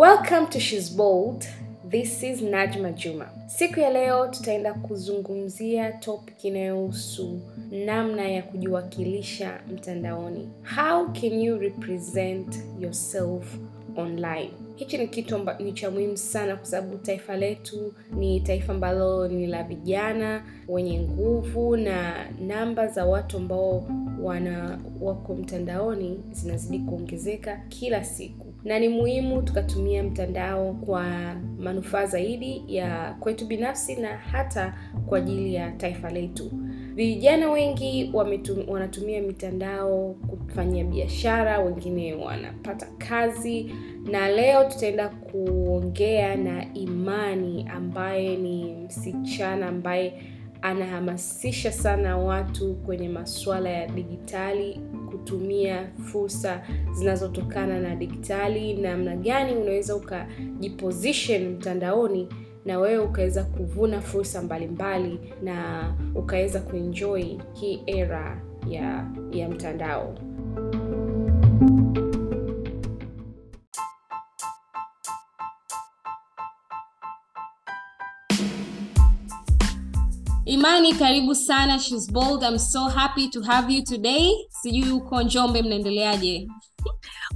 Welcome to She's Bold. This is Najma Juma. Siku ya leo tutaenda kuzungumzia topic inayohusu namna ya kujiwakilisha mtandaoni. How can you represent yourself online? Hichi ni kitu ni cha muhimu sana kwa sababu taifa letu ni taifa ambalo ni la vijana wenye nguvu na namba za watu ambao wana wako mtandaoni zinazidi kuongezeka kila siku na ni muhimu tukatumia mtandao kwa manufaa zaidi ya kwetu binafsi na hata kwa ajili ya taifa letu. Vijana wengi wanatumia mitandao kufanyia biashara, wengine wanapata kazi, na leo tutaenda kuongea na Imani ambaye ni msichana ambaye anahamasisha sana watu kwenye masuala ya dijitali kutumia fursa zinazotokana na dijitali, namna gani unaweza ukajiposition mtandaoni na wewe ukaweza kuvuna fursa mbalimbali na ukaweza kuenjoy hii era ya ya mtandao. Imani, karibu sana She's Bold. I'm so happy to have you today. Sijui huko Njombe mnaendeleaje?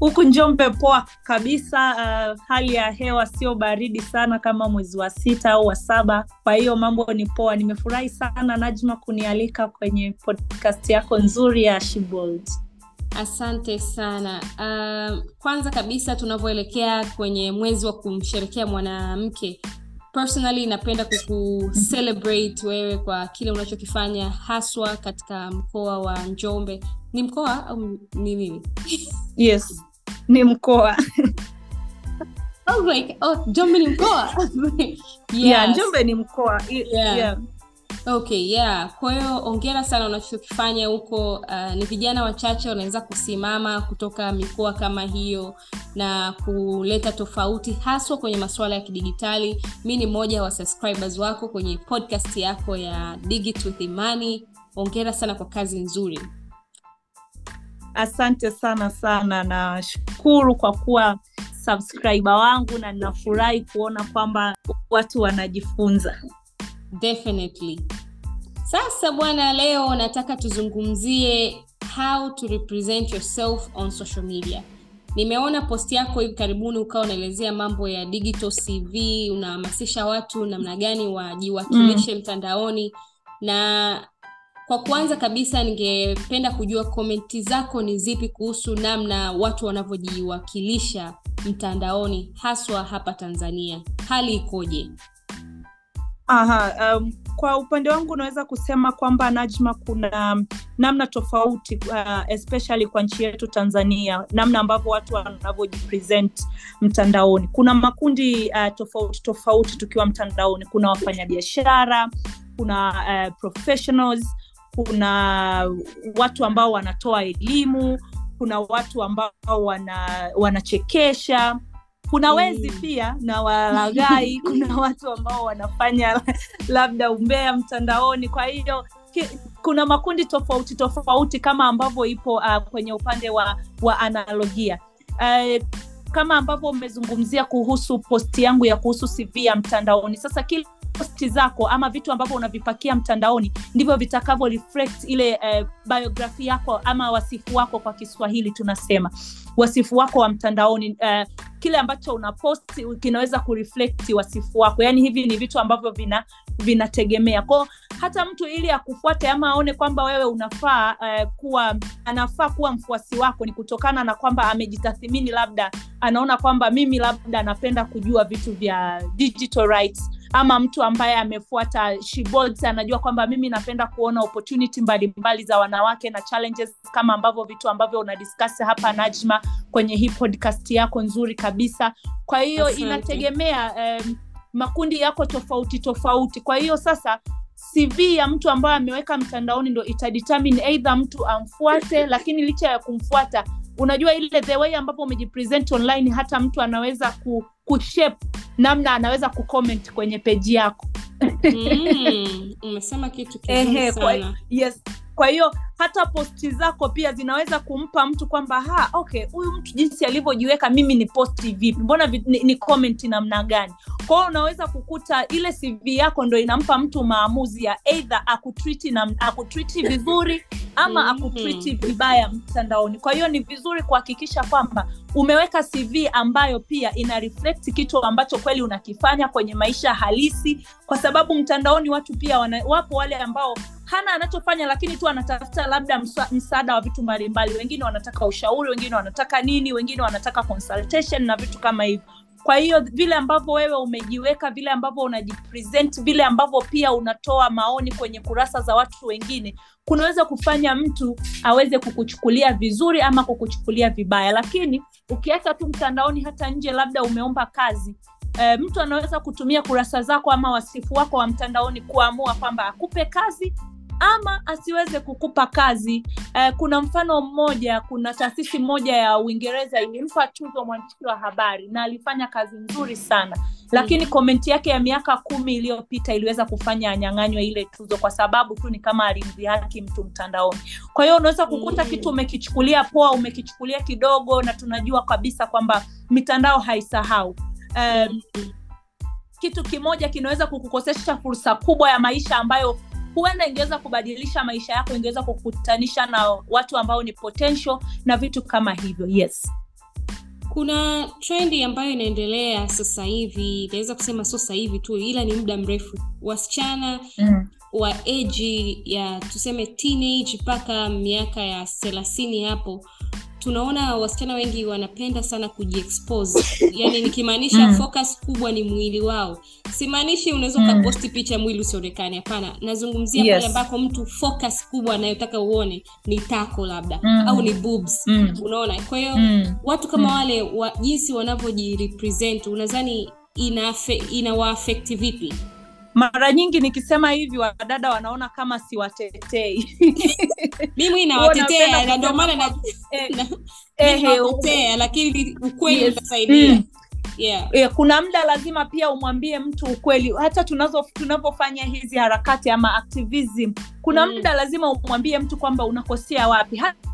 huku Njombe poa kabisa. Uh, hali ya hewa sio baridi sana kama mwezi wa sita au wa saba, kwa hiyo mambo ni poa. Nimefurahi sana Najma kunialika kwenye podcast yako nzuri ya She Bold. Asante sana. Uh, kwanza kabisa tunavyoelekea kwenye mwezi wa kumsherekea mwanamke personally napenda kukucelebrate wewe kwa kile unachokifanya haswa katika mkoa wa Njombe. Ni mkoa au ni nini? Yes, ni mkoa I was like, oh, Njombe ni mkoa. yes. Yeah, Njombe ni mkoa Yeah. yeah. Okay, yeah. Kwa hiyo ongera sana unachokifanya huko. Uh, ni vijana wachache wanaweza kusimama kutoka mikoa kama hiyo na kuleta tofauti haswa kwenye masuala ya kidigitali. Mi ni mmoja wa subscribers wako kwenye podcast yako ya Digit with Imani. Ongera sana kwa kazi nzuri. Asante sana sana, nashukuru kwa kuwa subscriber wangu na ninafurahi kuona kwamba watu wanajifunza. Definitely. Sasa bwana, leo nataka tuzungumzie how to represent yourself on social media. Nimeona posti yako hivi karibuni ukawa unaelezea mambo ya digital CV, unahamasisha watu namna gani wajiwakilishe mtandaoni. Na kwa kwanza kabisa, ningependa kujua komenti zako ni zipi kuhusu namna watu wanavyojiwakilisha mtandaoni, haswa hapa Tanzania. Hali ikoje? Aha, um, kwa upande wangu unaweza kusema kwamba Najma, kuna namna tofauti uh, especially kwa nchi yetu Tanzania, namna ambavyo watu wanavyojipresent mtandaoni. Kuna makundi uh, tofauti tofauti tukiwa mtandaoni. Kuna wafanyabiashara, kuna uh, professionals, kuna watu ambao wanatoa elimu, kuna watu ambao wana, wanachekesha kuna wezi pia na walaghai kuna watu ambao wanafanya labda umbea mtandaoni. Kwa hiyo kuna makundi tofauti tofauti kama ambavyo ipo uh, kwenye upande wa, wa analogia. Uh, kama ambavyo mmezungumzia kuhusu posti yangu ya kuhusu cv ya mtandaoni. Sasa kila posti zako ama vitu ambavyo unavipakia mtandaoni ndivyo vitakavyo ile eh, biografi yako ama wasifu wako kwa kiswahili tunasema. Wasifu wako wa mtandaoni eh, kile ambacho unapost kinaweza kureflekti wasifu wako. Yaani hivi ni vitu ambavyo vina vinategemea. Kwao hata mtu ili akufuate ama aone kwamba wewe unafaa eh, kuwa anafaa kuwa mfuasi wako ni kutokana na kwamba amejitathimini labda anaona kwamba mimi labda anapenda kujua vitu vya digital rights ama mtu ambaye amefuata Shebold anajua kwamba mimi napenda kuona opportunity mbalimbali za wanawake na challenges kama ambavyo vitu ambavyo unadiscuss hapa Najma kwenye hii podcast yako nzuri kabisa. Kwa hiyo inategemea um, makundi yako tofauti tofauti. Kwa hiyo sasa cv ya mtu ambaye ameweka mtandaoni ndo itadetermine either mtu amfuate lakini licha ya kumfuata unajua ile the way ambapo umejipresent online hata mtu anaweza ku, kushape namna anaweza kucomment kwenye peji yako. Mm, umesema kitu Ehe, kwa- yes. Kwa hiyo hata posti zako pia zinaweza kumpa mtu kwamba ha okay huyu mtu jinsi alivyojiweka mimi ni posti vipi? Mbona vi, ni, ni comment namna gani? Kwa hiyo unaweza kukuta ile cv yako ndo inampa mtu maamuzi ya eidha akutriti akutriti vizuri ama Mhm. akutriti vibaya mtandaoni. Kwa hiyo ni vizuri kuhakikisha kwamba umeweka cv ambayo pia ina reflect kitu ambacho kweli unakifanya kwenye maisha halisi kwa sababu mtandaoni watu pia wana, wapo wale ambao hana anachofanya lakini tu anatafuta labda msa, msaada wa vitu mbalimbali. Wengine wanataka ushauri wengine wanataka nini wengine wanataka consultation na vitu kama hivyo kwa hiyo vile ambavyo wewe umejiweka vile ambavyo unajipresent vile ambavyo pia unatoa maoni kwenye kurasa za watu wengine kunaweza kufanya mtu aweze kukuchukulia vizuri ama kukuchukulia vibaya. Lakini ukiacha tu mtandaoni hata nje labda umeomba kazi e, mtu anaweza kutumia kurasa zako ama wasifu wako wa mtandaoni kuamua kwamba akupe kazi ama asiweze kukupa kazi. Eh, kuna mfano mmoja kuna taasisi moja ya uingereza ilimpa tuzo mwandishi wa habari na alifanya kazi nzuri sana. Lakini komenti yake ya miaka kumi iliyopita iliweza kufanya anyang'anywe ile tuzo kwa sababu tu ni kama alimdhihaki mtu mtandaoni. Kwa hiyo unaweza kukuta Mm. kitu umekichukulia poa umekichukulia kidogo na tunajua kabisa kwamba mitandao haisahau. Um, kitu kimoja kinaweza kukukosesha fursa kubwa ya maisha ambayo huenda ingeweza kubadilisha maisha yako ingeweza kukutanisha na watu ambao ni potential na vitu kama hivyo. Yes. Kuna trendi ambayo inaendelea sasa hivi naweza kusema sio sasa hivi tu ila ni muda mrefu. Wasichana mm. wa eji ya tuseme teenage mpaka miaka ya thelathini hapo tunaona wasichana wengi wanapenda sana kujiexpose yani nikimaanisha Mm. focus kubwa ni mwili wao simaanishi unaweza Mm. ukaposti picha mwili usionekane hapana nazungumzia Yes. pale ambako mtu focus kubwa anayotaka uone ni tako labda Mm. au ni boobs Mm. unaona kwa hiyo Mm. watu kama Mm. wale wa, jinsi wanavyojirepresent unadhani inawaafekti ina vipi mara nyingi nikisema hivi wadada wanaona kama siwatetei mimi Huwa nawatetea na ndio maana na- Eh, na- lakini ukweli Yes. utasaidia Mm. yeah. e, kuna mda lazima pia umwambie mtu ukweli hata tunavyofanya hizi harakati ama activism kuna Mm. mda lazima umwambie mtu kwamba unakosea wapi hata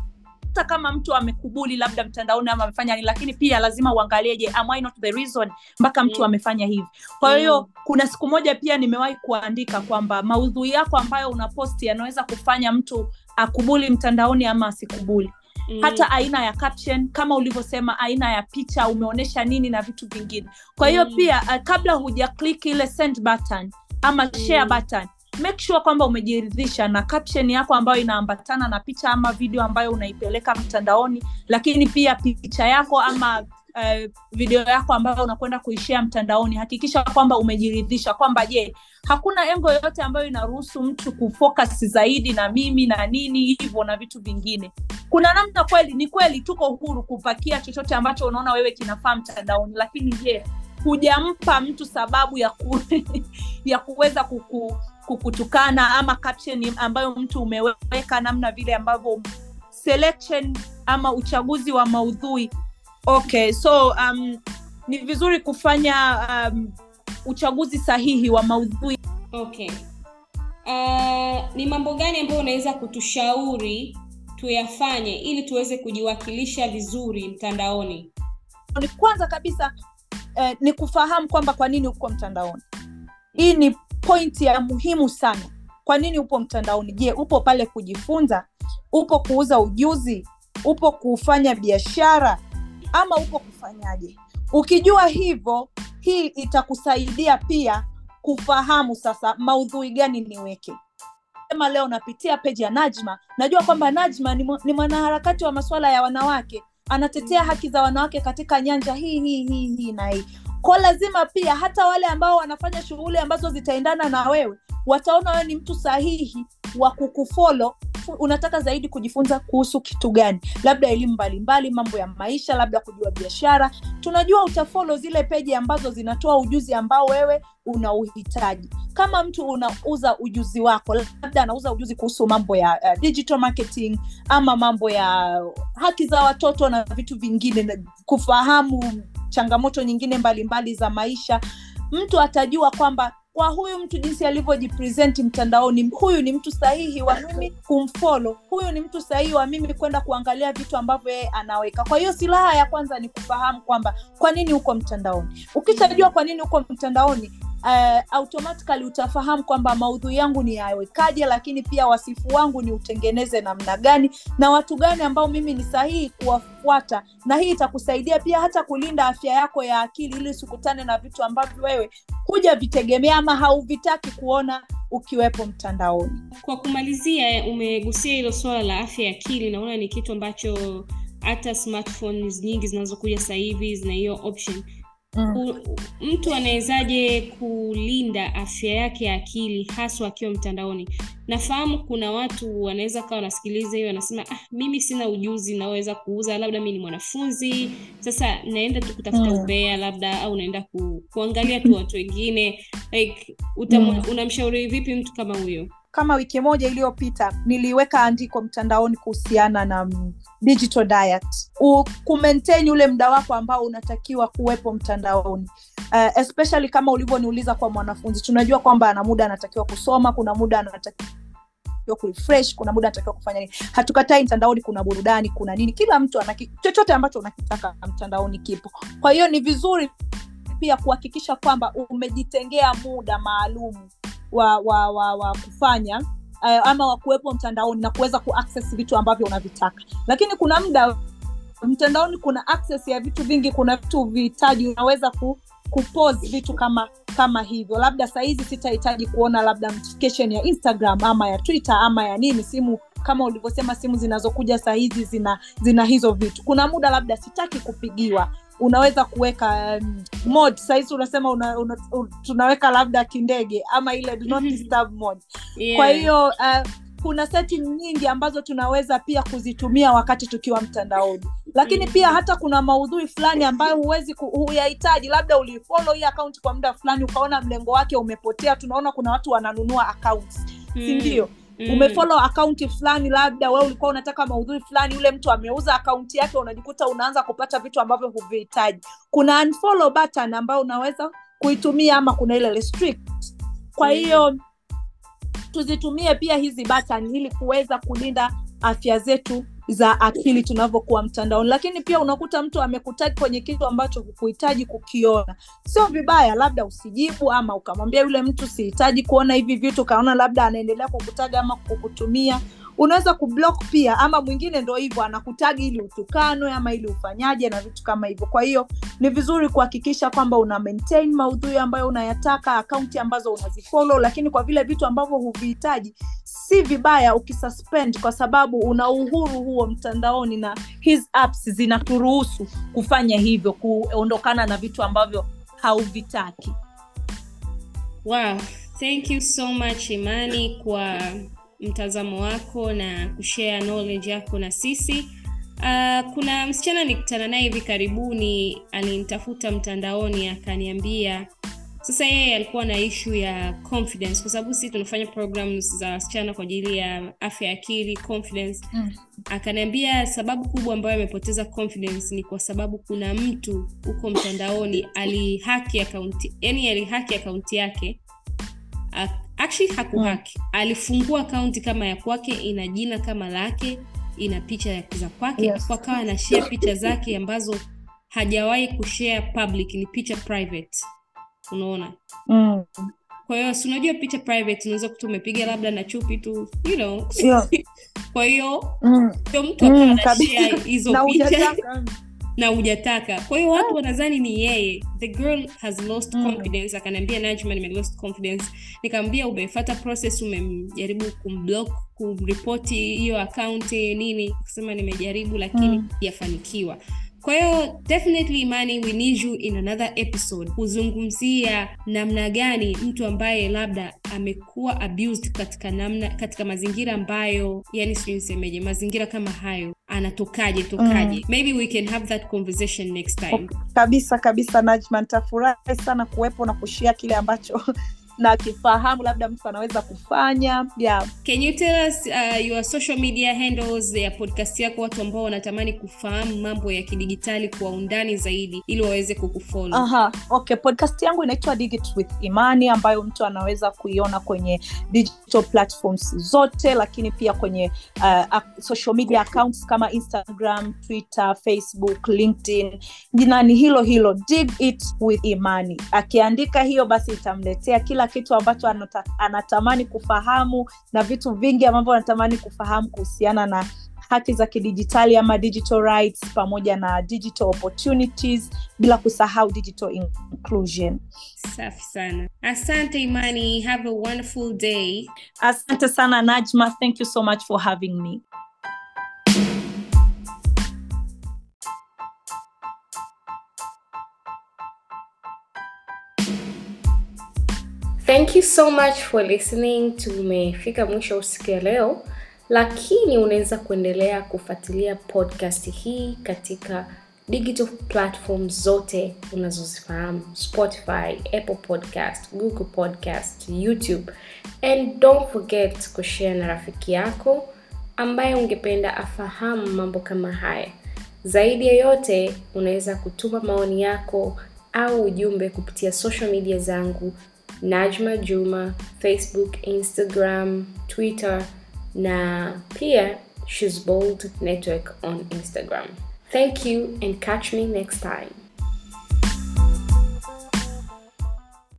kama mtu amekubuli labda mtandaoni ama amefanya nini lakini pia lazima uangalie je am I not the reason mpaka mtu Mm. amefanya hivi kwa hiyo Mm. kuna siku moja pia nimewahi kuandika kwamba maudhui yako ambayo unaposti yanaweza kufanya mtu akubuli mtandaoni ama asikubuli Mm. hata aina ya caption kama ulivyosema aina ya picha umeonyesha nini na vitu vingine kwa hiyo Mm. pia uh, kabla huja click ile send button ama share Mm. button make sure kwamba umejiridhisha na caption yako ambayo inaambatana na picha ama video ambayo unaipeleka mtandaoni lakini pia picha yako ama uh, video yako ambayo unakwenda kuishia mtandaoni. Hakikisha kwamba umejiridhisha kwamba je hakuna engo yoyote ambayo inaruhusu mtu kufocus zaidi na mimi na nini hivyo na vitu vingine. Kuna namna kweli ni kweli tuko huru kupakia chochote ambacho unaona wewe kinafaa mtandaoni lakini je hujampa mtu sababu ya ku, ya kuweza kuku, kukutukana ama caption ambayo mtu umeweka namna vile ambavyo selection ama uchaguzi wa maudhui. Okay so um, ni vizuri kufanya um, uchaguzi sahihi wa maudhui. Okay. Uh, ni mambo gani ambayo unaweza kutushauri tuyafanye ili tuweze kujiwakilisha vizuri mtandaoni? Ni kwanza kabisa eh, ni kufahamu kwamba kwa nini uko mtandaoni. Hii ni pointi ya muhimu sana. Kwa nini upo mtandaoni? Je upo pale kujifunza? Upo kuuza ujuzi? Upo kufanya biashara? Ama upo kufanyaje? Ukijua hivyo hii itakusaidia pia kufahamu sasa maudhui gani niweke. Kama leo napitia peji ya najma. Najua kwamba najma ni, ni mwanaharakati wa masuala ya wanawake. Anatetea haki za wanawake katika nyanja hii hii hii hii na hii ko lazima pia hata wale ambao wanafanya shughuli ambazo zitaendana na wewe wataona wewe ni mtu sahihi wa kukufolo unataka zaidi kujifunza kuhusu kitu gani? Labda elimu mbalimbali mambo ya maisha labda kujua biashara. Tunajua utafolo zile peji ambazo zinatoa ujuzi ambao wewe una uhitaji kama mtu unauza ujuzi wako labda anauza ujuzi kuhusu mambo ya uh, digital marketing ama mambo ya haki za watoto na vitu vingine kufahamu changamoto nyingine mbalimbali mbali za maisha. Mtu atajua kwamba kwa huyu mtu jinsi alivyojipresenti mtandaoni huyu ni mtu sahihi wa mimi kumfolo huyu ni mtu sahihi wa mimi kwenda kuangalia vitu ambavyo yeye anaweka. Kwa hiyo silaha ya kwanza ni kufahamu kwamba kwa nini uko mtandaoni. Ukishajua kwa nini uko mtandaoni uh, automatically utafahamu kwamba maudhui yangu ni yawekaje lakini pia wasifu wangu ni utengeneze namna gani na watu gani ambao mimi ni sahihi kuwafuata. Na hii itakusaidia pia hata kulinda afya yako ya akili ili usikutane na vitu ambavyo wewe huja vitegemea ama hauvitaki kuona ukiwepo mtandaoni. Kwa kumalizia umegusia hilo swala la afya ya akili naona ni kitu ambacho hata smartphones nyingi zinazokuja sasa hivi zina hiyo option mm. Mtu anawezaje kulinda afya yake ya akili haswa akiwa mtandaoni nafahamu kuna watu wanaweza kawa wanasikiliza hiyo wanasema ah, mimi sina ujuzi naweza kuuza labda mi ni mwanafunzi sasa naenda tu kutafuta Mm. ubea labda au naenda ku, kuangalia tu watu wengine like utam, Mm. unamshauri vipi mtu kama huyo kama wiki moja iliyopita niliweka andiko mtandaoni kuhusiana na mm, digital diet. Kumaintain ule muda wako ambao unatakiwa kuwepo mtandaoni. Uh, especially kama ulivyoniuliza kwa mwanafunzi tunajua kwamba ana muda anatakiwa kusoma kuna muda anatakiwa kurefresh kuna muda anatakiwa kufanya nini. Hatukatai mtandaoni kuna burudani kuna nini. Kila mtu anaki, chochote ambacho unakitaka mtandaoni kipo. Kwa hiyo ni vizuri pia kuhakikisha kwamba umejitengea muda maalum wa wa wa, wa kufanya uh, ama wa kuwepo mtandaoni na kuweza kuaccess vitu ambavyo unavitaka. Lakini kuna muda mtandaoni kuna access ya vitu vingi kuna vitu vihitaji unaweza ku kupose vitu kama kama hivyo. Labda sahizi sitahitaji kuona labda notification ya instagram ama ya twitter ama ya nini simu kama ulivyosema simu zinazokuja sahizi zina zina hizo vitu. Kuna muda labda sitaki kupigiwa unaweza kuweka um, mod. Sahizi unasema una, una, un, tunaweka labda kindege ama ile do not disturb mode yeah. kwa hiyo uh, kuna setting nyingi ambazo tunaweza pia kuzitumia wakati tukiwa mtandaoni. Lakini Mhm. pia hata kuna maudhui fulani ambayo huwezi huyahitaji. Labda ulifolo hii akaunti kwa muda fulani ukaona mlengo wake umepotea tunaona kuna watu wananunua akaunti sindio Mm. Umefollow akaunti fulani labda wewe ulikuwa unataka maudhui fulani yule mtu ameuza akaunti yake unajikuta unaanza kupata vitu ambavyo huvihitaji. Kuna unfollow button ambayo unaweza kuitumia ama kuna ile restrict. Kwa Mm. hiyo tuzitumie pia hizi button ili kuweza kulinda afya zetu za akili tunavyokuwa mtandaoni. Lakini pia unakuta mtu amekutaji kwenye kitu ambacho hukuhitaji kukiona. Sio vibaya labda usijibu ama ukamwambia yule mtu sihitaji kuona hivi vitu. Ukaona labda anaendelea kukutaga ama kukutumia unaweza kublock pia ama mwingine ndo hivyo anakutagi ili utukanwe ama ili ufanyaje na vitu kama hivyo. Kwa hiyo ni vizuri kuhakikisha kwamba una maintain maudhui ambayo unayataka akaunti ambazo unazifolo lakini kwa vile vitu ambavyo huvihitaji si vibaya ukisuspend kwa sababu una uhuru huo mtandaoni na his apps zinaturuhusu kufanya hivyo kuondokana na vitu ambavyo hauvitaki. Wow. Thank you so much imani kwa mtazamo wako na kushare knowledge yako na sisi uh, kuna msichana nilikutana naye hivi karibuni alinitafuta mtandaoni akaniambia sasa yeye alikuwa na ishu ya confidence kwa sababu sisi tunafanya programs za wasichana kwa ajili ya afya ya akili confidence Mm. akaniambia sababu kubwa ambayo amepoteza confidence ni kwa sababu kuna mtu huko mtandaoni alihaki akaunti yani alihaki akaunti yake actually hakuhaki alifungua akaunti kama ya kwake ina jina kama lake ina picha za kwake Yes. akawa anashea picha zake ambazo hajawahi kushare public ni picha private unaona mm. kwa hiyo si unajua picha private unaweza kuta umepiga labda na chupi tu you know Yeah. kwa hiyo Mm. mtu akawa Mm, anashare kabisa. hizo picha. Na hujataka. Kwa hiyo watu wanadhani ni yeye. The girl has lost Mm. confidence. Akaniambia najma nime lost confidence. Nikamwambia umefata process umemjaribu kumblock kumripoti hiyo akaunti nini? Kusema nimejaribu lakini Mm. yafanikiwa kwa hiyo definitely imani we need you in another episode. Kuzungumzia namna gani mtu ambaye labda amekuwa abused katika namna katika mazingira ambayo yani sijui nisemeje mazingira kama hayo anatokaje tokaje? Mm. maybe we can have that conversation next time. Kabisa kabisa najma. Nitafurahi sana kuwepo na kushia kile ambacho na kifahamu labda mtu anaweza kufanya yeah. Can you tell us uh, your social media handles ya podcast yako, watu ambao wanatamani kufahamu mambo ya kidigitali kwa undani zaidi ili waweze kukufollow? Aha, okay. Podcast yangu inaitwa Digit with Imani ambayo mtu anaweza kuiona kwenye digital platforms zote, lakini pia kwenye uh, social media accounts kama Instagram, Twitter, Facebook, LinkedIn. Jina ni hilo hilo Dig It with Imani. Akiandika hiyo, basi itamletea kila kitu ambacho anata, anatamani kufahamu na vitu vingi ambavyo anatamani kufahamu kuhusiana na haki za kidijitali ama digital rights pamoja na digital opportunities bila kusahau digital inclusion. Safi sana. Asante imani. Have a wonderful day. Asante sana najma. Thank you so much for having me thank you so much for listening. Tumefika mwisho usiku ya leo lakini unaweza kuendelea kufuatilia podcast hii katika digital platform zote unazozifahamu. Spotify apple podcast google podcast youtube. And don't forget kushare na rafiki yako ambaye ungependa afahamu mambo kama haya. Zaidi ya yote unaweza kutuma maoni yako au ujumbe kupitia social media zangu najma juma facebook instagram twitter na pia She's Bold Network on Instagram. Thank you and catch me next time.